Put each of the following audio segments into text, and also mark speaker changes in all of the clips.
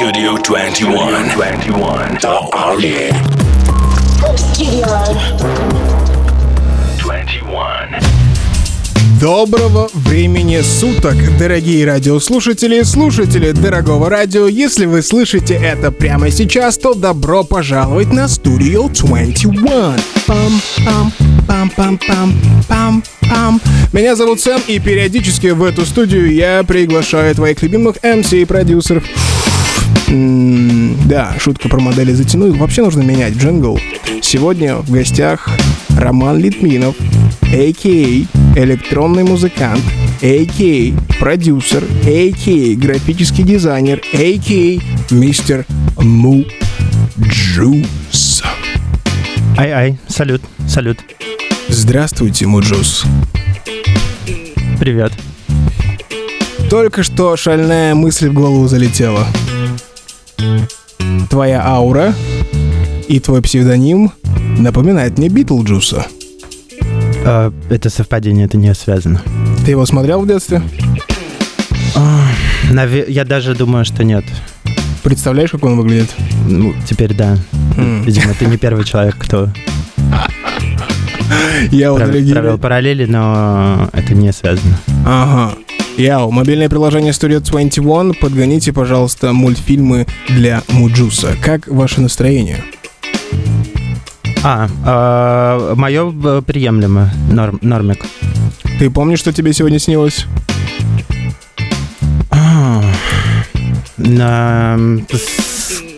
Speaker 1: Studio 21. 21. The Army.
Speaker 2: Studio.
Speaker 1: 21.
Speaker 3: Доброго времени суток, дорогие радиослушатели и слушатели дорогого радио. Если вы слышите это прямо сейчас, то добро пожаловать на Studio 21. Пам, пам, пам, пам, пам, пам, пам. Меня зовут Сэм, и периодически в эту студию я приглашаю твоих любимых MC и продюсеров. М, Да, шутка про модели затянул. Вообще нужно менять джингл. Сегодня в гостях Роман Литвинов, a.k.a. электронный музыкант, a.k.a. продюсер, a.k.a. графический дизайнер, a.k.a. мистер Mujuice.
Speaker 4: Ай-ай, салют, салют,
Speaker 3: Здравствуйте, Mujuice.
Speaker 4: привет.
Speaker 3: Только что шальная мысль в голову залетела. Твоя аура и твой псевдоним напоминает мне Битлджуса.
Speaker 4: А, это совпадение, это не связано.
Speaker 3: Ты его смотрел в детстве?
Speaker 4: Наве- я даже думаю, что нет.
Speaker 3: Представляешь, как он выглядит?
Speaker 4: Ну, теперь да.
Speaker 3: М.
Speaker 4: Видимо, ты не первый человек, кто
Speaker 3: Я вот,
Speaker 4: провел параллели, но это не связано.
Speaker 3: Ага. Яу, мобильное приложение Studio 21, подгоните, пожалуйста, мультфильмы для Муджуса. Как ваше настроение?
Speaker 4: А, мое приемлемо, норм, нормик.
Speaker 3: Ты помнишь, что тебе сегодня снилось?
Speaker 4: А, на-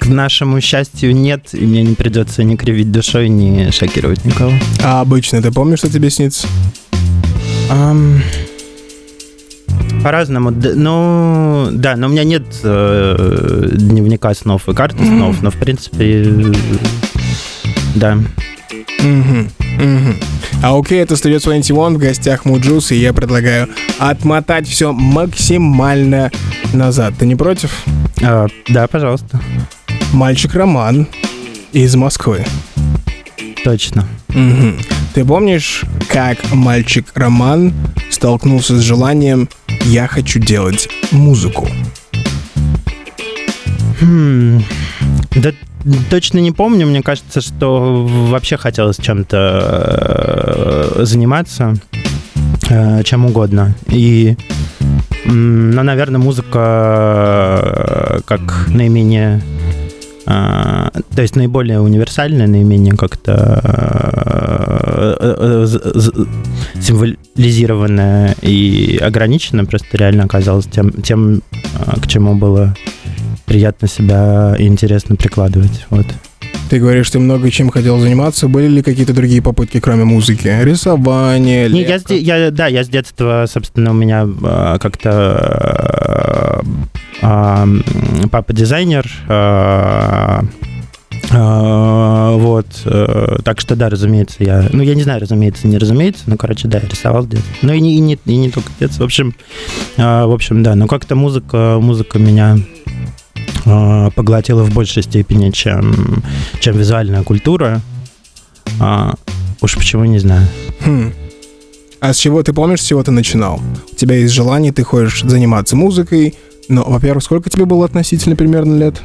Speaker 4: К нашему счастью нет, и мне не придется ни кривить душой, ни шокировать никого.
Speaker 3: А обычно ты помнишь, что тебе снится?
Speaker 4: Ам, По-разному. Ну, да, но у меня нет э, дневника снов и карты снов, но, в принципе, э, да.
Speaker 3: Угу, угу. А окей, это Studio 21, в гостях Mujuice, и я предлагаю отмотать все максимально назад. Ты не против?
Speaker 4: А, да, пожалуйста.
Speaker 3: Мальчик Роман из Москвы.
Speaker 4: Точно.
Speaker 3: Мгм. Ты помнишь, как мальчик Роман столкнулся с желанием «я хочу делать музыку»?
Speaker 4: Хм, Да точно не помню. Мне кажется, что вообще хотелось чем-то э, заниматься, э, чем угодно. И, ну, наверное, музыка э, как наименее то есть наиболее универсальная, наименее как-то э, э, з- символизированная и ограниченная, просто реально оказалась тем, тем а, к чему было приятно себя и интересно прикладывать. Вот.
Speaker 3: Ты говоришь, ты много чем хотел заниматься. Были ли какие-то другие попытки, кроме музыки? Рисование,
Speaker 4: Не, я, я, да, я с детства, собственно, у меня а, как-то а, м, папа дизайнер, а, вот, э, так что да, разумеется, я, ну я не знаю, разумеется, не разумеется, ну короче, да, я рисовал детства, ну и не, и не, и не только детства, в общем, а, в общем, да, но как-то музыка, музыка меня поглотила в большей степени, чем, чем визуальная культура, А, уж почему не знаю.
Speaker 3: Хм. А с чего ты помнишь, с чего ты начинал? У тебя есть желание, ты хочешь заниматься музыкой. Но, во-первых, сколько тебе было относительно примерно лет?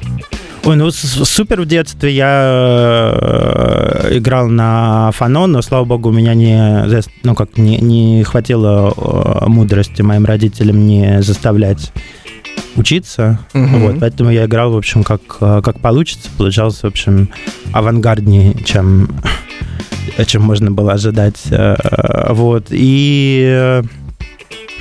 Speaker 4: Ой, ну супер в детстве я э, играл на фано, но слава богу у меня не, ну как не, не хватило э, мудрости моим родителям не заставлять учиться,
Speaker 3: Мгм.
Speaker 4: вот, поэтому я играл, в общем, как, э, как получится, получался, в общем, авангарднее, чем, чем можно было ожидать, э, вот, и э,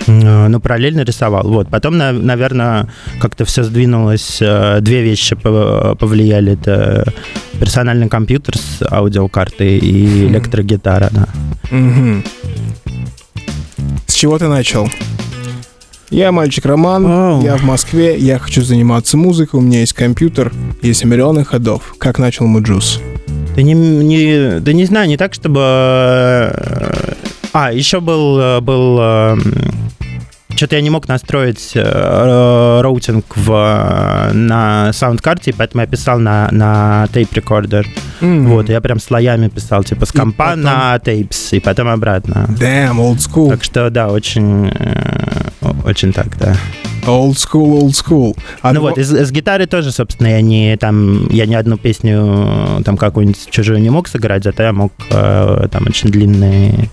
Speaker 4: ну, параллельно рисовал. Вот. Потом, на- наверное, как-то все сдвинулось. Две вещи пов- повлияли. Это персональный компьютер с аудиокартой и электрогитара, да.
Speaker 3: Мгм. С чего ты начал? Я мальчик Роман,
Speaker 4: Вау.
Speaker 3: я в Москве, я хочу заниматься музыкой, у меня есть компьютер, есть миллионы ходов. Как начал Mujuice?
Speaker 4: Да не, не- да не знаю, не так, чтобы... э, А, еще был, э, был что-то я не мог настроить э, routing в, э, на саундкарте, поэтому я писал на, на tape recorder.
Speaker 3: М.
Speaker 4: Вот, я прям слоями писал, типа с компа
Speaker 3: потом-
Speaker 4: на tapes, и потом обратно.
Speaker 3: Damn, old school.
Speaker 4: Так что, да, очень, э, очень так, да.
Speaker 3: Old school, old school.
Speaker 4: А ну вот, с гитары тоже, собственно, я не там, я ни одну песню там какую-нибудь чужую не мог сыграть, зато я мог э, там очень длинные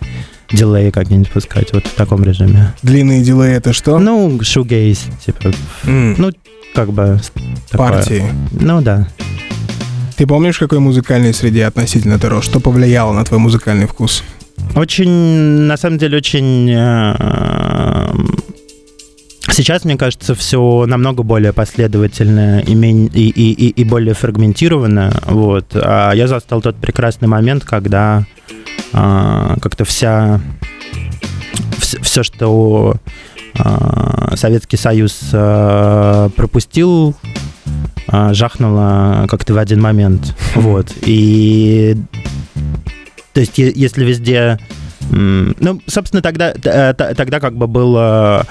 Speaker 4: дилей как-нибудь пускать, вот в таком режиме.
Speaker 3: Длинные дилеи это что?
Speaker 4: Ну, шугейс, типа, mm. ну, как бы...
Speaker 3: Такое. Партии.
Speaker 4: Ну, да.
Speaker 3: Ты помнишь, какой музыкальной среде относительно ты рос? Что повлияло на твой музыкальный вкус?
Speaker 4: Очень, на самом деле, очень... Э, сейчас, мне кажется, все намного более последовательно и, и, и, и более фрагментировано. Вот. А я застал тот прекрасный момент, когда а, как-то вся все, все что а, Советский Союз а, пропустил, а, жахнуло как-то в один момент. Вот. И то есть, если везде ну, собственно, тогда, тогда как бы было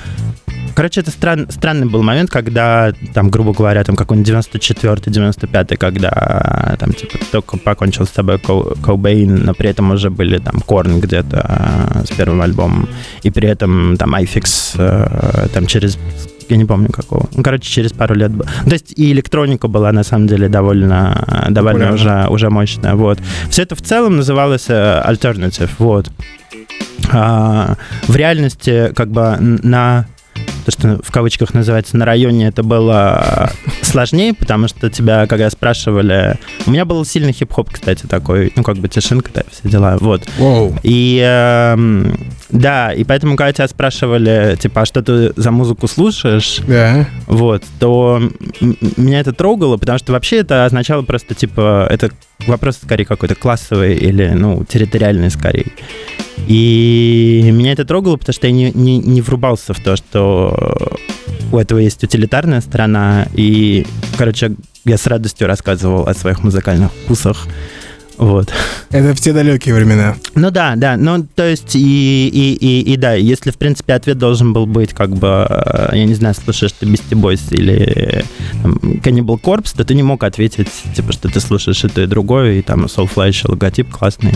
Speaker 4: Короче, это стран, странный был момент, когда, там, грубо говоря, там какой-нибудь 94-95, когда там, типа, только покончил с тобой Кобейн, но при этом уже были там Корн где-то э, с первым альбомом, и при этом там iFix э, там через я не помню какого. Ну, короче, через пару лет. То есть и электроника была на самом деле довольно, довольно уже, уже мощная. Вот. Все это в целом называлось э, Alternative. Вот. А, в реальности как бы на то, что в кавычках называется на районе, это было сложнее, потому что тебя, когда спрашивали... У меня был сильный хип-хоп, кстати, такой, ну, как бы тишинка, да, все дела, вот.
Speaker 3: Wow.
Speaker 4: И э, да, и поэтому, когда тебя спрашивали, типа, а что ты за музыку слушаешь,
Speaker 3: yeah.
Speaker 4: вот, то меня это трогало, потому что вообще это означало просто, типа, это вопрос скорее какой-то классовый или, ну, территориальный скорее. И меня это трогало, потому что я не, не, не врубался в то, что у этого есть утилитарная сторона. И, короче, я с радостью рассказывал о своих музыкальных вкусах. Вот.
Speaker 3: Это в те далекие времена.
Speaker 4: Ну да, да. Ну, то есть, и, и, и, и да, если, в принципе, ответ должен был быть, как бы, э, я не знаю, слушаешь ты Beastie Boys или там, Cannibal Corpse, то ты не мог ответить, типа, что ты слушаешь это и другое, и там Soulfly еще логотип классный.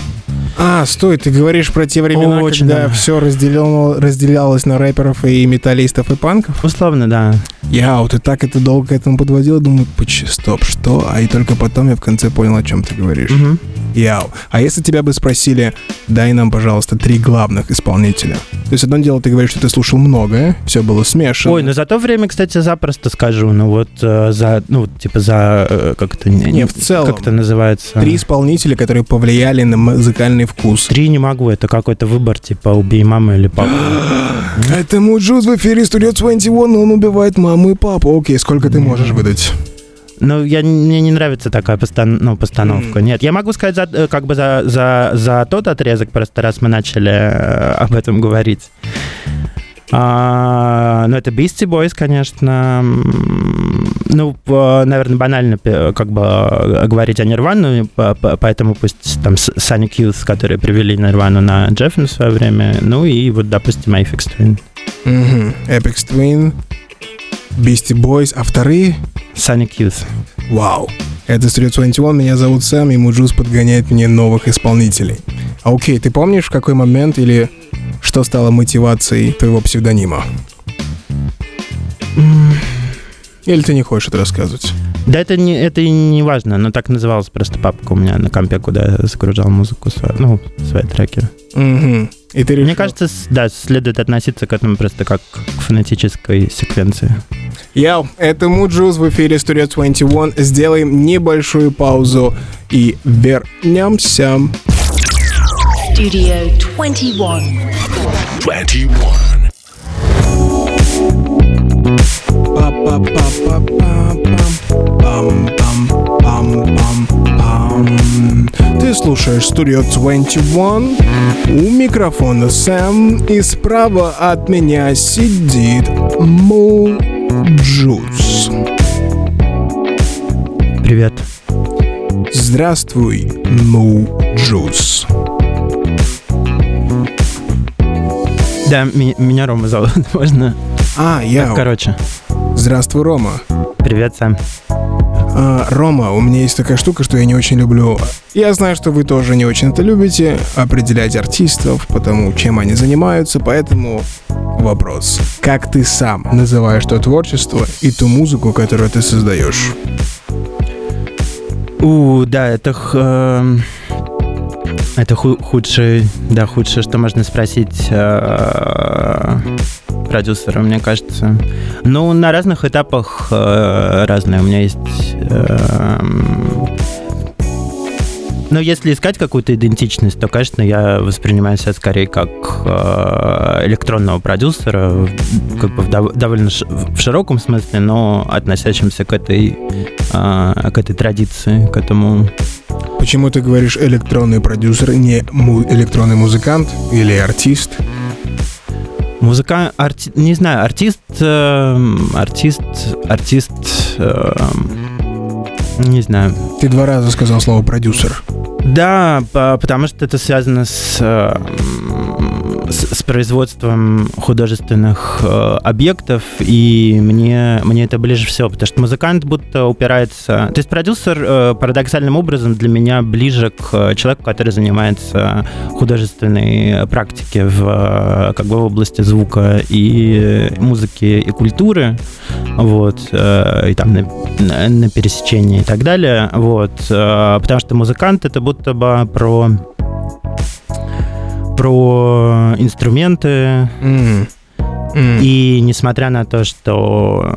Speaker 3: А, стой, ты говоришь про те времена, Очень, когда да. все разделено, разделялось на рэперов и металлистов и панков?
Speaker 4: Условно, да.
Speaker 3: Я, вот и так это долго к этому подводил, думаю, стоп, что? А и только потом я в конце понял, о чем ты говоришь. Угу. Яу. А если тебя бы спросили, дай нам, пожалуйста, три главных исполнителя. То есть одно дело, ты говоришь, что ты слушал многое, все было смешано.
Speaker 4: Ой, ну за то время, кстати, запросто скажу, ну вот э, за, ну типа за, э, как это,
Speaker 3: не, не в целом,
Speaker 4: как это называется?
Speaker 3: Три исполнителя, которые повлияли на музыкальный вкус.
Speaker 4: Три не могу, это какой-то выбор, типа убей маму или папу.
Speaker 3: это Муджуз в эфире Studio 21, он убивает маму и папу. Окей, сколько ты можешь выдать?
Speaker 4: Ну, я, мне не нравится такая постан, ну, постановка. Mm. Нет, я могу сказать за, э, как бы за, за, за тот отрезок, просто раз мы начали э, об этом говорить. А, ну, это Beastie Boys, конечно. Ну, наверное, банально как бы говорить о Нирвану, поэтому пусть там Sonic Youth, которые привели Нирвану на Geffen в свое время, ну и вот, допустим, Aphex Twin.
Speaker 3: Mm-hmm. Aphex Twin, Beastie Boys, а вторые?
Speaker 4: Sonic Youth.
Speaker 3: Вау. Это Studio 21, меня зовут Сэм, и Mujuice подгоняет мне новых исполнителей. А окей, ты помнишь, в какой момент или что стало мотивацией твоего псевдонима? Или ты не хочешь это рассказывать?
Speaker 4: Да это не, это не важно, но так называлась просто папка у меня на компе, куда я загружал музыку, ну, свои треки.
Speaker 3: Угу.
Speaker 4: И ты решил... Мне кажется, да, следует относиться к этому просто как к фонетической секвенции.
Speaker 3: Yo, это Mujuice в эфире Studio 21. Сделаем небольшую паузу и вернемся. Studio 21. 21. Ты слушаешь Studio 21. У микрофона Сэм. И справа от меня сидит Му Джус.
Speaker 4: Привет.
Speaker 3: Здравствуй, Му Джус.
Speaker 4: Да, меня Рома зовут, можно?
Speaker 3: А, я.
Speaker 4: Короче.
Speaker 3: Здравствуй, Рома.
Speaker 4: Привет, Сэм.
Speaker 3: А, Рома, у меня есть такая штука, что я не очень люблю. Я знаю, что вы тоже не очень это любите, определять артистов, потому чем они занимаются, поэтому вопрос. Как ты сам называешь то творчество и ту музыку, которую ты создаешь?
Speaker 4: У, да, это э, это ху- худшее, да, худшее, что можно спросить э, продюсера, мне кажется. Ну, на разных этапах э, разные. У меня есть э, но если искать какую-то идентичность, то, конечно, я воспринимаю себя скорее как э, электронного продюсера, как бы в дов- довольно ш- в широком смысле, но относящимся к этой, э, к этой традиции, к этому.
Speaker 3: Почему ты говоришь электронный продюсер, не му- электронный музыкант или артист?
Speaker 4: Музыка, арти, не знаю, артист, э, артист, артист, э, не знаю.
Speaker 3: Ты два раза сказал слово продюсер.
Speaker 4: Да, по- потому что это связано с, э, с, с производством художественных э, объектов, и мне, мне это ближе всего, потому что музыкант будто упирается... То есть продюсер э, парадоксальным образом для меня ближе к человеку, который занимается художественной практикой в, как бы в области звука и музыки и культуры, вот, э, и там на, на- на пересечении и так далее, вот, э, потому что музыкант это будто бы про про инструменты,
Speaker 3: М. М.
Speaker 4: и несмотря на то, что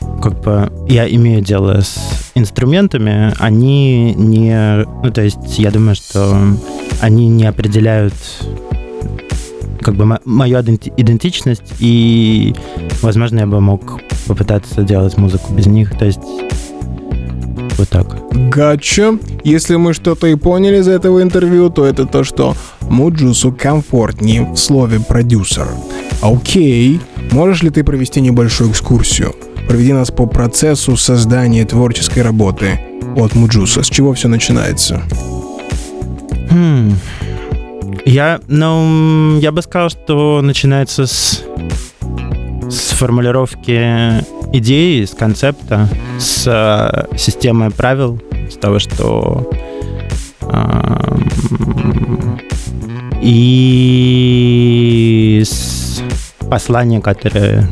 Speaker 4: э, как бы я имею дело с инструментами, они не, ну то есть я думаю, что они не определяют как бы мо- мою иденти- идентичность, и, возможно, я бы мог попытаться делать музыку без них, то есть вот так.
Speaker 3: Гача. Если мы что-то и поняли из этого интервью, то это то, что Муджусу комфортнее в слове продюсер. Окей, можешь ли ты провести небольшую экскурсию? Проведи нас по процессу создания творческой работы от Муджуса. С чего все начинается?
Speaker 4: Хм. Я, ну, я бы сказал, что начинается с, с формулировки идеи, с концепта, с э, системы правил, с того, что ам, и с послания, которое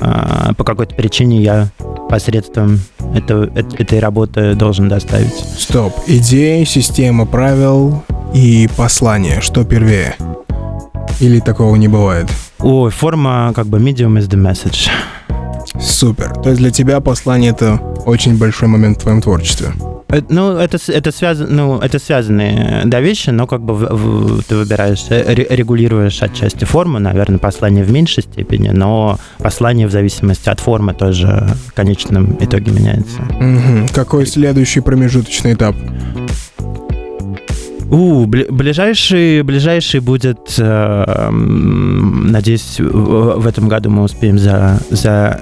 Speaker 4: а, по какой-то причине я посредством этого, эт- этой работы должен доставить.
Speaker 3: Стоп. Идея, система правил и послание. Что первее? Или такого не бывает?
Speaker 4: Ой, форма как бы medium is the message.
Speaker 3: Супер. То есть для тебя послание это очень большой момент в твоем творчестве.
Speaker 4: Э, Ну, это, это, связано, ну, это связанные да, вещи, но как бы в- в- ты выбираешь, э, ре- регулируешь отчасти форму, наверное, послание в меньшей степени, но послание в зависимости от формы тоже в конечном итоге меняется.
Speaker 3: Мгм. Какой следующий промежуточный этап?
Speaker 4: У, бли- ближайший, ближайший будет, э, надеюсь, в, этом году мы успеем за, за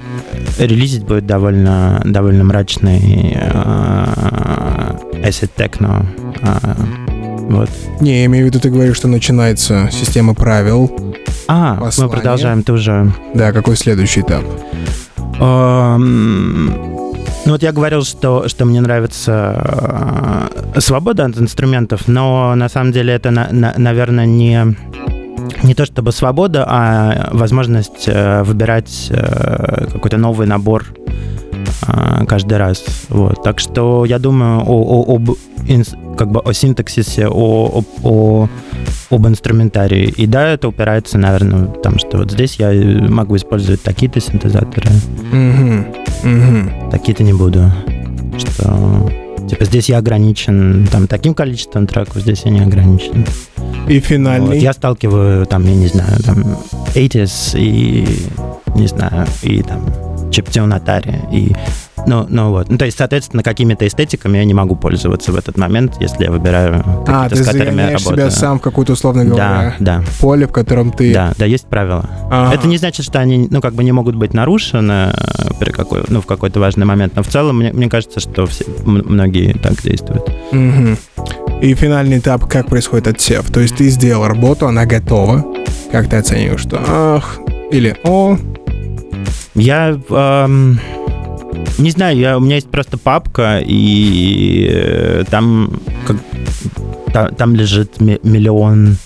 Speaker 4: релизить будет довольно, довольно мрачный э, acid techno. э, вот.
Speaker 3: Не, я имею в виду, ты говоришь, что начинается система правил.
Speaker 4: А,
Speaker 3: Послание.
Speaker 4: мы продолжаем тоже.
Speaker 3: Да, какой следующий этап?
Speaker 4: Эм, Ну вот я говорил, что, что мне нравится э, свобода от инструментов, но на самом деле это, на- на- наверное, не, не то чтобы свобода, а возможность э, выбирать э, какой-то новый набор каждый раз. Вот. Так что я думаю о, о- об как бы о синтаксисе, о, о- о- об инструментарии. И да, это упирается, наверное, в том, что вот здесь я могу использовать такие-то синтезаторы,
Speaker 3: Мгм. Мгм.
Speaker 4: такие-то не буду. Что типа здесь я ограничен там таким количеством треков, здесь я не ограничен.
Speaker 3: И
Speaker 4: Вот.
Speaker 3: финальный.
Speaker 4: Я сталкиваю там, я не знаю, там 80s и не знаю, и там Atari, и ну, ну вот. Ну, то есть, соответственно, какими-то эстетиками я не могу пользоваться в этот момент, если я выбираю
Speaker 3: А, ты
Speaker 4: с которыми я
Speaker 3: загоняешь себя сам в какое-то, условно
Speaker 4: Да,
Speaker 3: говоря,
Speaker 4: да,
Speaker 3: поле, в котором ты...
Speaker 4: да, да, есть правила.
Speaker 3: Ага.
Speaker 4: Это не значит, что они, ну, как бы не могут быть нарушены при какой, ну, в какой-то важный момент, но в целом мне, мне кажется, что все, многие так действуют.
Speaker 3: Мгм. И финальный этап, как происходит отсев? То есть ты сделал работу, она готова. Как ты оцениваешь, что ах, или о,
Speaker 4: Я эм, не знаю, я, у меня есть просто папка, и э, там, как, та- там лежит ми- миллион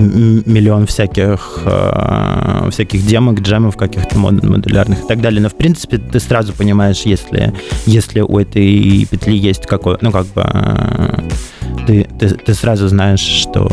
Speaker 4: миллион всяких, э, всяких демок, джемов каких-то модулярных и так далее. Но, в принципе, ты сразу понимаешь, если, если у этой петли есть какой, ну, как бы, э, ты, ты, ты сразу знаешь, что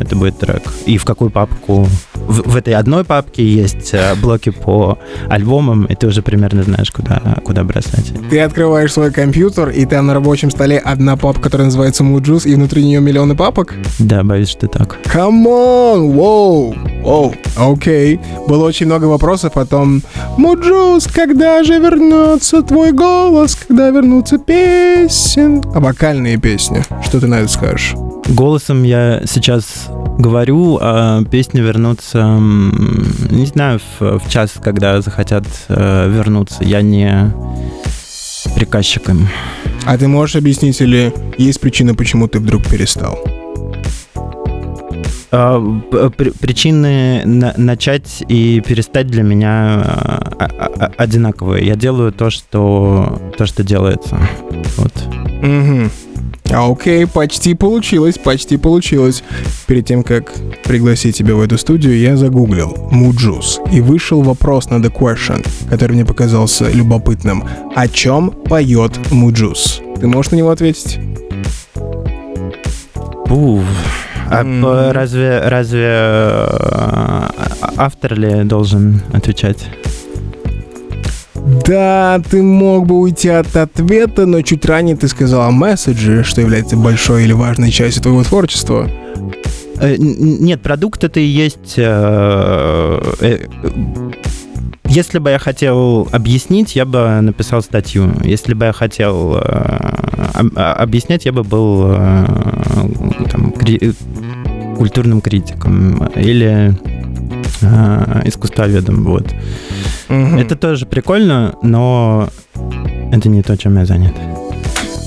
Speaker 4: это будет трек. И в какую папку в, в этой одной папке есть э, блоки по альбомам, и ты уже примерно знаешь, куда, куда бросать.
Speaker 3: Ты открываешь свой компьютер, и там на рабочем столе одна папка, которая называется Moodjuice, и внутри нее миллионы папок?
Speaker 4: Да, боюсь, что так.
Speaker 3: Come on! Воу! Окей. Было очень много вопросов о том, Mujuice, когда же вернется твой голос, когда вернутся песни? А вокальные песни. Что ты на это скажешь?
Speaker 4: Голосом я сейчас говорю, а песни вернутся, не знаю, в, в час, когда захотят э, вернуться. Я не приказчик им.
Speaker 3: А ты можешь объяснить, или есть причина, почему ты вдруг перестал?
Speaker 4: А, причины начать и перестать для меня а, а, одинаковые. Я делаю то, что то, что делается. Вот.
Speaker 3: Угу. Окей, почти получилось, почти получилось. Перед тем, как пригласить тебя в эту студию, я загуглил Mujuice и вышел вопрос на The Question, который мне показался любопытным. О чем поет Mujuice? Ты можешь на него ответить?
Speaker 4: Уф. А mm. разве, разве э, автор ли должен отвечать?
Speaker 3: Да, ты мог бы уйти от ответа, но чуть ранее ты сказал о месседже, что является большой или важной частью твоего творчества.
Speaker 4: Э, нет, продукт это и есть... Э, если бы я хотел объяснить, я бы написал статью. Если бы я хотел а, объяснять, я бы был там, культурным критиком или искусствоведом. Вот. Угу. Это тоже прикольно, но это не то, чем я занят.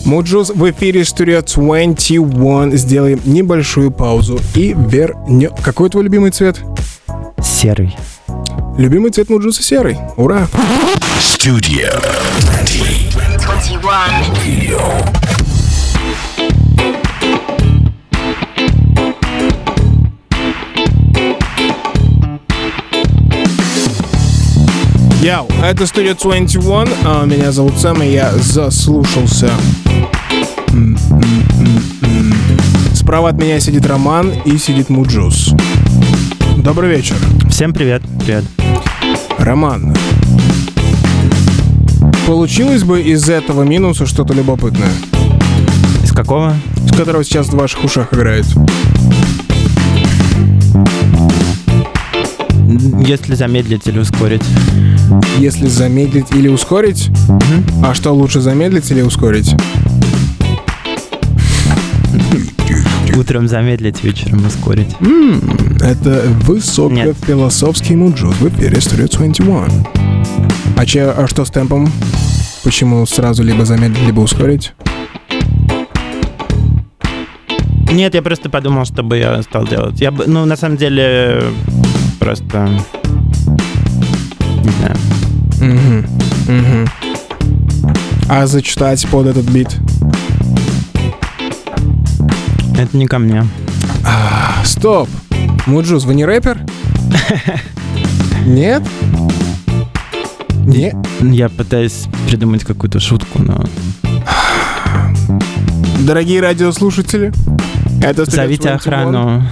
Speaker 3: Муджус в эфире Studio 21. Сделаем небольшую паузу и вернем. Какой твой любимый цвет?
Speaker 4: Серый.
Speaker 3: Любимый цвет Муджуса серый. Ура! Studio 21. Яу, это студия 21, а, меня зовут Сэм, и я заслушался. Справа от меня сидит Роман и сидит Муджус. Добрый вечер.
Speaker 4: Всем привет. Привет.
Speaker 3: Роман, получилось бы из этого минуса что-то любопытное?
Speaker 4: Из какого?
Speaker 3: Из которого сейчас в ваших ушах играет.
Speaker 4: Если замедлить или ускорить.
Speaker 3: Если замедлить или ускорить? Угу. А что лучше, замедлить или ускорить?
Speaker 4: Утром замедлить, вечером ускорить.
Speaker 3: Mm, это высокофилософский муджут в эфире Studio 21. А, че, а что с темпом? Почему сразу либо замедлить, либо ускорить?
Speaker 4: Нет, я просто подумал, чтобы я стал делать. Я бы, ну, на самом деле, просто знаю.
Speaker 3: Угу. Угу. А зачитать под этот бит?
Speaker 4: Это не ко мне.
Speaker 3: А, стоп. Муджус, вы не рэпер? Нет?
Speaker 4: Нет? Я пытаюсь придумать какую-то шутку, но...
Speaker 3: Дорогие радиослушатели, это
Speaker 4: Зовите охрану.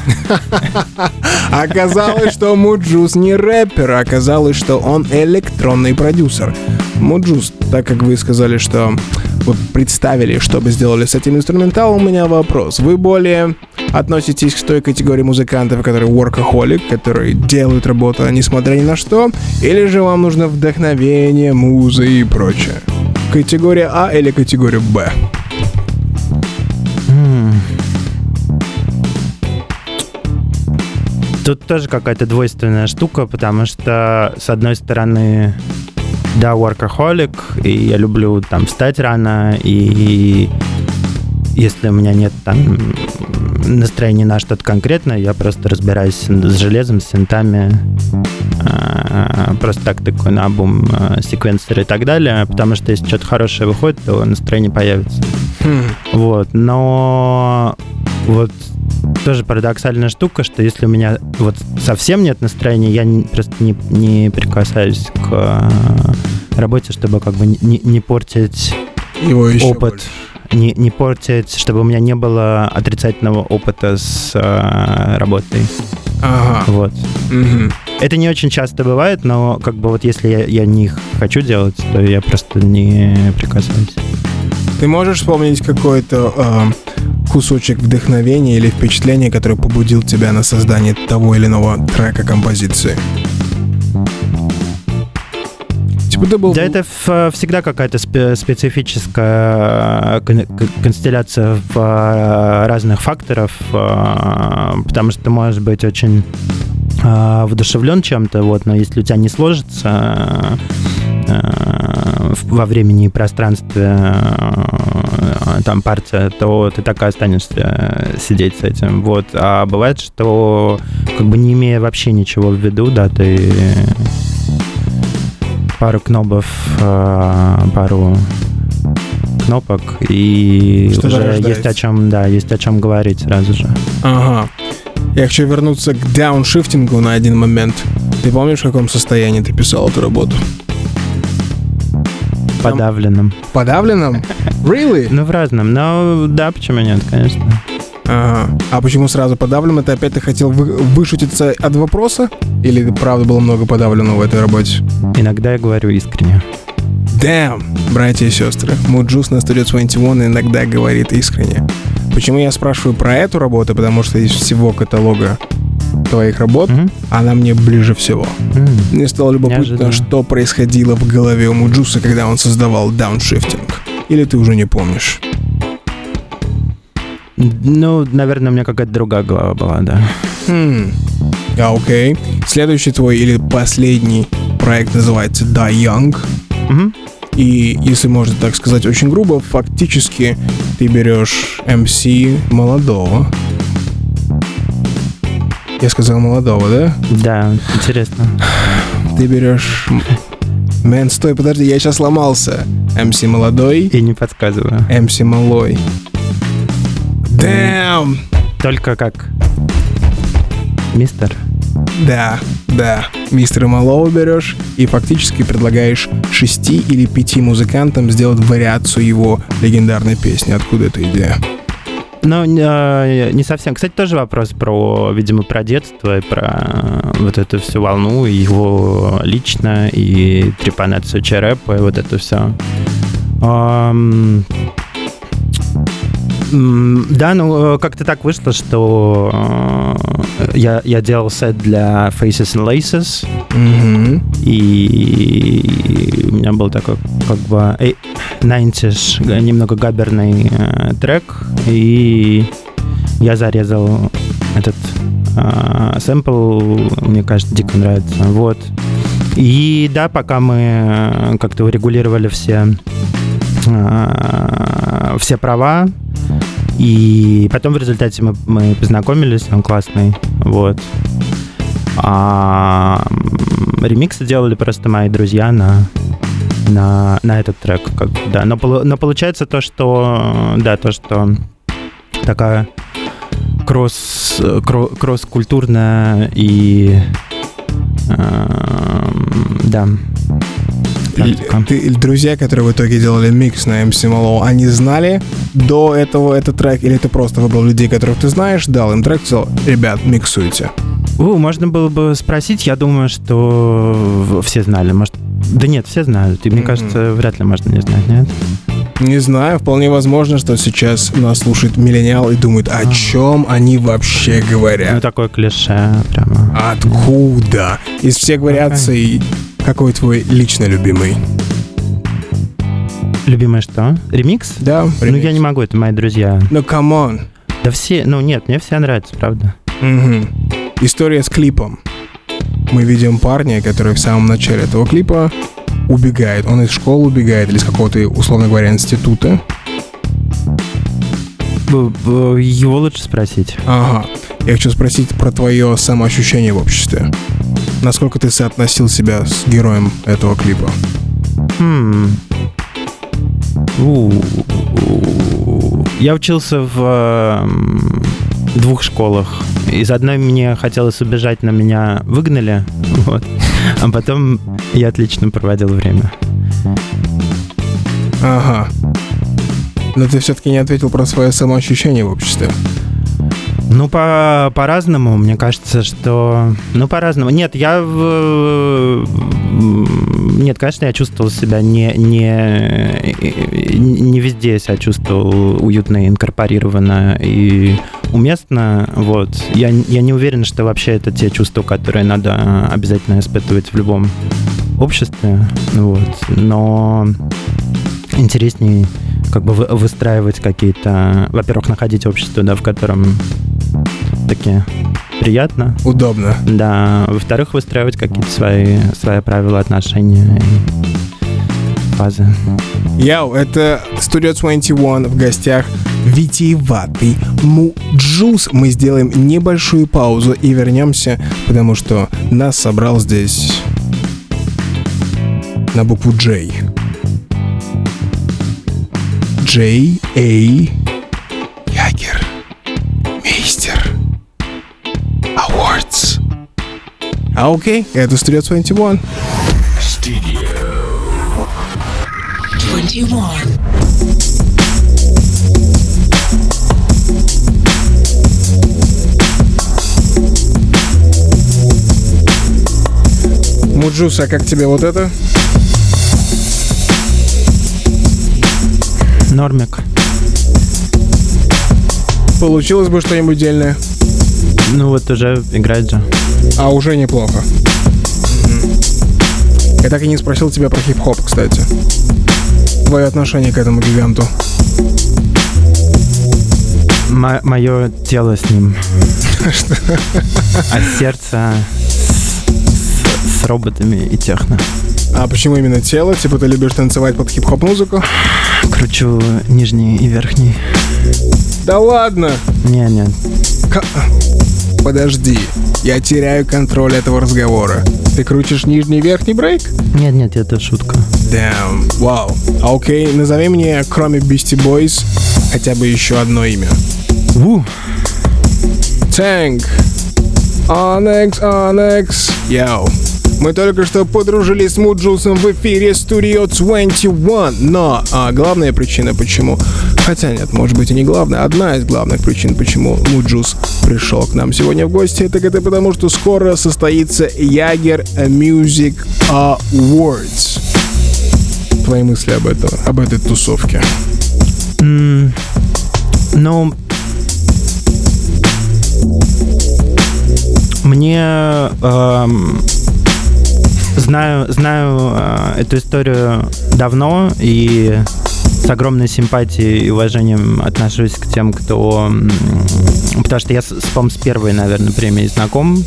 Speaker 3: Оказалось, что Муджус не рэпер, а оказалось, что он электронный продюсер. Муджус, так как вы сказали, что вот представили, что бы сделали с этим инструменталом, у меня вопрос. Вы более относитесь к той категории музыкантов, которые workaholic, которые делают работу, несмотря ни на что, или же вам нужно вдохновение, музы и прочее? Категория А или категория Б?
Speaker 4: Тут тоже какая-то двойственная штука, потому что, с одной стороны, да, workaholic, и я люблю там встать рано, и если у меня нет там настроения на что-то конкретное, я просто разбираюсь с железом, с синтами, а, просто так такой на бум а, секвенсор и так далее, потому что если что-то хорошее выходит, то настроение появится. Хм. Вот, но вот тоже парадоксальная штука, что если у меня вот совсем нет настроения, я не, просто не, не прикасаюсь к э, работе, чтобы как бы не, не портить
Speaker 3: Его еще
Speaker 4: опыт,
Speaker 3: больше.
Speaker 4: не, не портить, чтобы у меня не было отрицательного опыта с э, работой.
Speaker 3: Ага.
Speaker 4: Вот.
Speaker 3: Мгм.
Speaker 4: Это не очень часто бывает, но как бы вот если я, я не хочу делать, то я просто не прикасаюсь.
Speaker 3: Ты можешь вспомнить какой-то э, кусочек вдохновения или впечатления, который побудил тебя на создание того или иного трека композиции? Типа.
Speaker 4: Да, это в- всегда какая-то спе- специфическая э, констелляция в э, разных факторов, э, потому что ты можешь быть очень э, вдушевлен чем-то, вот, но если у тебя не сложится э, во времени и пространстве э, там партия, то ты так и останешься э, сидеть с этим. Вот. А бывает, что как бы не имея вообще ничего в виду, да, ты пару кнопов, э, пару кнопок, и
Speaker 3: Что-то
Speaker 4: уже
Speaker 3: рождается.
Speaker 4: есть о чем, да, есть о чем говорить сразу же.
Speaker 3: Ага. Я хочу вернуться к дауншифтингу на один момент. Ты помнишь, в каком состоянии ты писал эту работу?
Speaker 4: Подавленным.
Speaker 3: Подавленном? Really?
Speaker 4: Ну, в разном, но да, почему нет, конечно.
Speaker 3: Ага. А почему сразу подавлен? Это опять ты хотел вы- вышутиться от вопроса? Или правда было много подавленного в этой работе?
Speaker 4: Иногда я говорю искренне.
Speaker 3: Damn, братья и сестры. Муджус на Studio 21 иногда говорит искренне. Почему я спрашиваю про эту работу? Потому что из всего каталога твоих работ
Speaker 4: Мгм.
Speaker 3: она мне ближе всего.
Speaker 4: М.
Speaker 3: Мне стало любопытно,
Speaker 4: Неожиданно.
Speaker 3: что происходило в голове у Муджуса, когда он создавал дауншифтинг. Или ты уже не помнишь?
Speaker 4: Ну, наверное, у меня какая-то другая голова была, да.
Speaker 3: Хм. А, окей. Следующий твой или последний проект называется Die Young.
Speaker 4: Мгм.
Speaker 3: И, если можно так сказать очень грубо, фактически ты берешь MC молодого. Я сказал молодого, да?
Speaker 4: Да, интересно.
Speaker 3: Ты берешь... Мэн, стой, подожди, я сейчас сломался. MC молодой,
Speaker 4: И не подсказываю.
Speaker 3: MC малой. Damn!
Speaker 4: Только как мистер.
Speaker 3: Да, да. Мистера Малого берешь и фактически предлагаешь шести или пяти музыкантам сделать вариацию его легендарной песни. Откуда эта идея?
Speaker 4: Ну, не совсем. Кстати, тоже вопрос про, видимо, про детство и про э, вот эту всю волну, и его лично, и трепанацию черепа, и вот это все. Да, ну, э, как-то так вышло, что э, я, я делал сет для Faces and Laces,
Speaker 3: Мгм.
Speaker 4: и у меня был такой как бы э, 90s, г- немного габерный э, трек, и я зарезал этот э, сэмпл, мне кажется, дико нравится. Вот. И да, пока мы э, как-то урегулировали все, э, все права, и потом в результате мы, мы познакомились, он классный, вот. А ремиксы делали просто мои друзья на на, на этот трек, как да. Но, но получается то, что да, то, что такая кросс, кро- кросс-культурная и эм, да. Практика.
Speaker 3: ты- друзья, которые в итоге делали микс на MC Малого, они знали до этого этот трек, или ты просто выбрал людей, которых ты знаешь, дал им трек, сказал, ребят, миксуйте.
Speaker 4: У, можно было бы спросить, я думаю, что все знали. Может, да нет, все знают. И мне
Speaker 3: Мгм.
Speaker 4: кажется, вряд ли можно не знать, нет?
Speaker 3: Не знаю, вполне возможно, что сейчас нас слушает миллениал и думает, о чем они вообще
Speaker 4: Ну,
Speaker 3: говорят.
Speaker 4: такое клише прямо.
Speaker 3: Откуда? Из всех вариаций, какой твой лично любимый?
Speaker 4: Любимое что? Ремикс?
Speaker 3: Да,
Speaker 4: Ну, я не могу, это мои друзья.
Speaker 3: Ну, come on.
Speaker 4: Да все, ну нет, мне все нравятся, правда.
Speaker 3: Мгм. История с клипом. Мы видим парня, который в самом начале этого клипа убегает. Он из школы убегает или из какого-то, условно говоря, института.
Speaker 4: Его лучше спросить.
Speaker 3: Ага. Я хочу спросить про твое самоощущение в обществе. Насколько ты соотносил себя с героем этого клипа?
Speaker 4: Хм. Я учился в эм, двух школах. Из одной мне хотелось убежать, но меня выгнали, вот. а потом я отлично проводил время.
Speaker 3: Ага. Но ты все-таки не ответил про свое самоощущение в обществе.
Speaker 4: Ну, по, по-разному, мне кажется, что... Ну, по-разному. Нет, я... Нет, конечно, я чувствовал себя не, не, не везде себя чувствовал уютно, инкорпорированно и уместно. Вот. Я, я не уверен, что вообще это те чувства, которые надо обязательно испытывать в любом обществе. Вот. Но интереснее как бы выстраивать какие-то, во-первых, находить общество, да, в котором таки приятно.
Speaker 3: Удобно.
Speaker 4: Да. Во-вторых, выстраивать какие-то свои, свои правила отношения и фазы.
Speaker 3: Яу, это Studio 21 в гостях витиеватый Муджус. Мы сделаем небольшую паузу и вернемся, потому что нас собрал здесь на букву J. J. А окей, это Studio 21.
Speaker 1: Studio
Speaker 2: 21.
Speaker 3: Муджус, а как тебе вот это?
Speaker 4: Нормик.
Speaker 3: Получилось бы что-нибудь дельное?
Speaker 4: Ну вот уже играет же.
Speaker 3: А уже неплохо. Я так и не спросил тебя про хип-хоп, кстати. Твое отношение к этому гиганту.
Speaker 4: Мое тело с ним. А сердце с, с роботами и техно.
Speaker 3: А почему именно тело? Типа ты любишь танцевать под хип-хоп музыку?
Speaker 4: Кручу нижний и верхний.
Speaker 3: Да ладно!
Speaker 4: Не.
Speaker 3: Ка- Подожди, я теряю контроль этого разговора. Ты крутишь нижний и верхний брейк?
Speaker 4: Нет, нет, это шутка.
Speaker 3: Damn, вау. А окей, назови мне, кроме Beastie Boys, хотя бы еще одно имя. Wu-Tang. Onyx, Onyx. Йоу. Мы только что подружились с Муджусом в эфире Studio 21. Но а, главная причина, почему... Хотя нет, может быть и не главная. Одна из главных причин, почему Муджус пришел к нам сегодня в гости, так это потому, что скоро состоится Jäger Music Awards. Твои мысли об этом, об этой тусовке.
Speaker 4: м, ну, мне эм, знаю, знаю э, эту историю давно и с огромной симпатией и уважением отношусь к тем, кто... Потому что я, с, по-моему, с первой, наверное, премией знаком.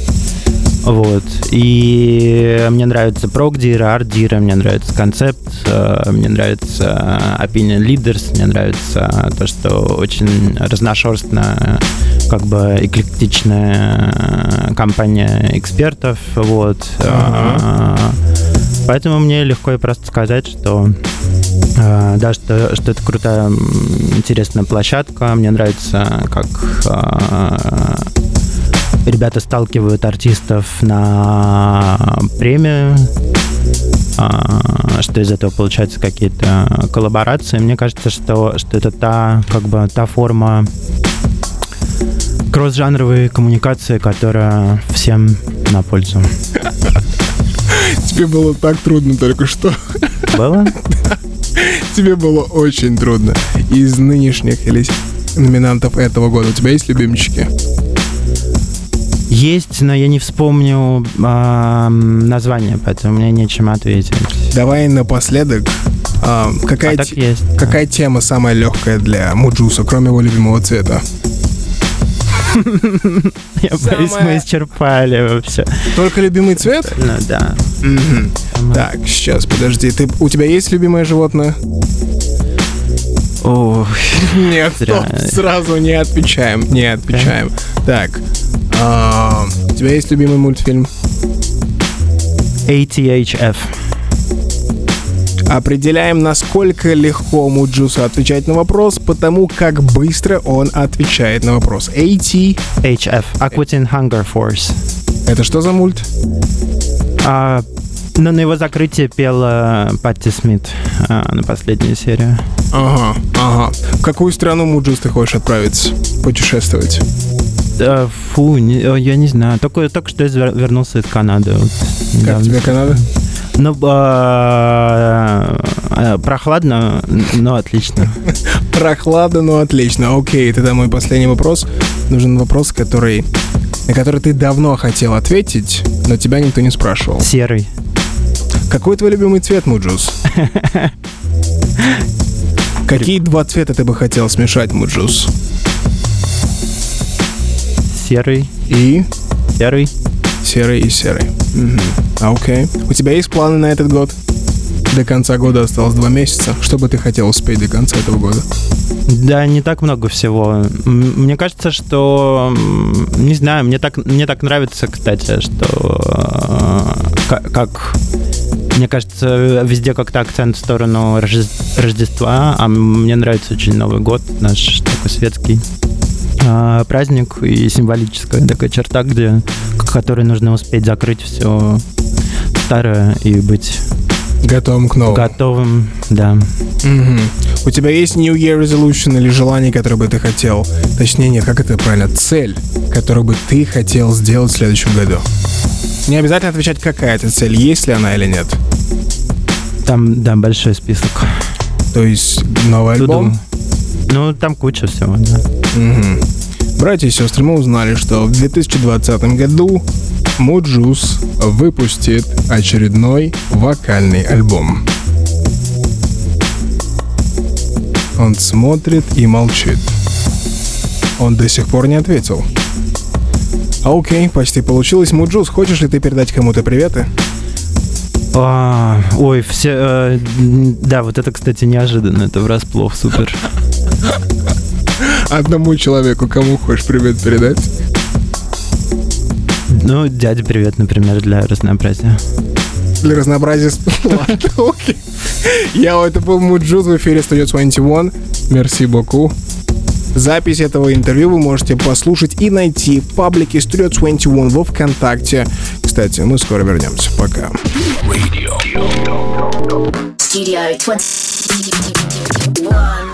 Speaker 4: Вот. И мне нравится Прогдир, Ардир, мне нравится концепт, э, мне нравится Opinion Leaders, мне нравится то, что очень разношерстная, как бы эклектичная компания экспертов. Вот. Э, Поэтому мне легко и просто сказать, что э, да, что, что это крутая, интересная площадка. Мне нравится, как э, ребята сталкивают артистов на премию, а, что из этого получаются какие-то коллаборации. Мне кажется, что, что это та, как бы, та форма кросс-жанровой коммуникации, которая всем на пользу.
Speaker 3: Тебе было так трудно только что.
Speaker 4: Было?
Speaker 3: Тебе было очень трудно. Из нынешних или номинантов этого года у тебя есть любимчики?
Speaker 4: Есть, но я не вспомню название, поэтому мне нечем ответить.
Speaker 3: Давай напоследок. а, какая,
Speaker 4: А
Speaker 3: те-
Speaker 4: есть. да.
Speaker 3: какая тема самая легкая для Муджуса, кроме его любимого цвета?
Speaker 4: Я боюсь, мы исчерпали все.
Speaker 3: Только любимый цвет?
Speaker 4: Ну да.
Speaker 3: Так, сейчас, подожди. У тебя есть любимое животное? Нет, сразу не отвечаем, не отвечаем. Так, а, у тебя есть любимый мультфильм?
Speaker 4: ATHF.
Speaker 3: Определяем, насколько легко Муджусу отвечать на вопрос, потому как быстро он отвечает на вопрос. AT.
Speaker 4: HF. Aquatine Hunger Force.
Speaker 3: Это что за мульт?
Speaker 4: А, ну, на его закрытие пела Патти Смит а, на последнюю серию.
Speaker 3: Ага, ага. В какую страну Муджус ты хочешь отправиться? Путешествовать?
Speaker 4: А, фу, не- э, я не знаю. Только, только что извер- вернулся из Канады. вот,
Speaker 3: Как
Speaker 4: недавно.
Speaker 3: тебе Канада?
Speaker 4: Ну, а, а, прохладно, но отлично.
Speaker 3: Прохладно, но отлично. Окей, тогда мой последний вопрос. Нужен вопрос, который, на который ты давно хотел ответить, но тебя никто не спрашивал.
Speaker 4: Серый.
Speaker 3: Какой твой любимый цвет, Муджус? Какие два цвета ты бы хотел смешать, Муджус?
Speaker 4: Серый.
Speaker 3: И
Speaker 4: Серый.
Speaker 3: Серый и серый. Мгм. А, Окей. У тебя есть планы на этот год? До конца года осталось два месяца. Что бы ты хотел успеть до конца этого года?
Speaker 4: Да, не так много всего. Мне кажется, что не знаю, мне так мне так нравится, кстати, что э, ка- как мне кажется, везде как-то акцент в сторону Рожде- Рождества, а мне нравится очень Новый год, наш такой светский а, праздник и символическая такая черта, где которой нужно успеть закрыть все старое и быть
Speaker 3: Готовым к новому.
Speaker 4: готовым, да.
Speaker 3: Мгм. У тебя есть New Year Resolution или желание, которое бы ты хотел? Точнее, нет, как это правильно? Цель, которую бы ты хотел сделать в следующем году. Не обязательно отвечать, какая это цель, есть ли она или нет.
Speaker 4: Там, да, большой список.
Speaker 3: То есть новый альбом.
Speaker 4: Туду. Ну, там куча всего, да.
Speaker 3: Мгм. Братья и сестры, мы узнали, что в 2020 году Муджус выпустит очередной вокальный альбом. Он смотрит и молчит. Он до сих пор не ответил. А, Окей, почти получилось. Муджус, хочешь ли ты передать кому-то приветы?
Speaker 4: А, ой, все... э, да, вот это, кстати, неожиданно. Это врасплох, супер.
Speaker 3: Одному человеку, кому хочешь привет передать?
Speaker 4: Ну, дяде привет, например, для разнообразия.
Speaker 3: Для разнообразия... с- Ладно, окей. Я, это был Муджуз в эфире Studio 21. Мерси боку. Запись этого интервью вы можете послушать и найти в паблике Studio 21 во Вконтакте. Кстати, мы скоро вернемся. Пока.
Speaker 1: Radio.
Speaker 2: Studio 21.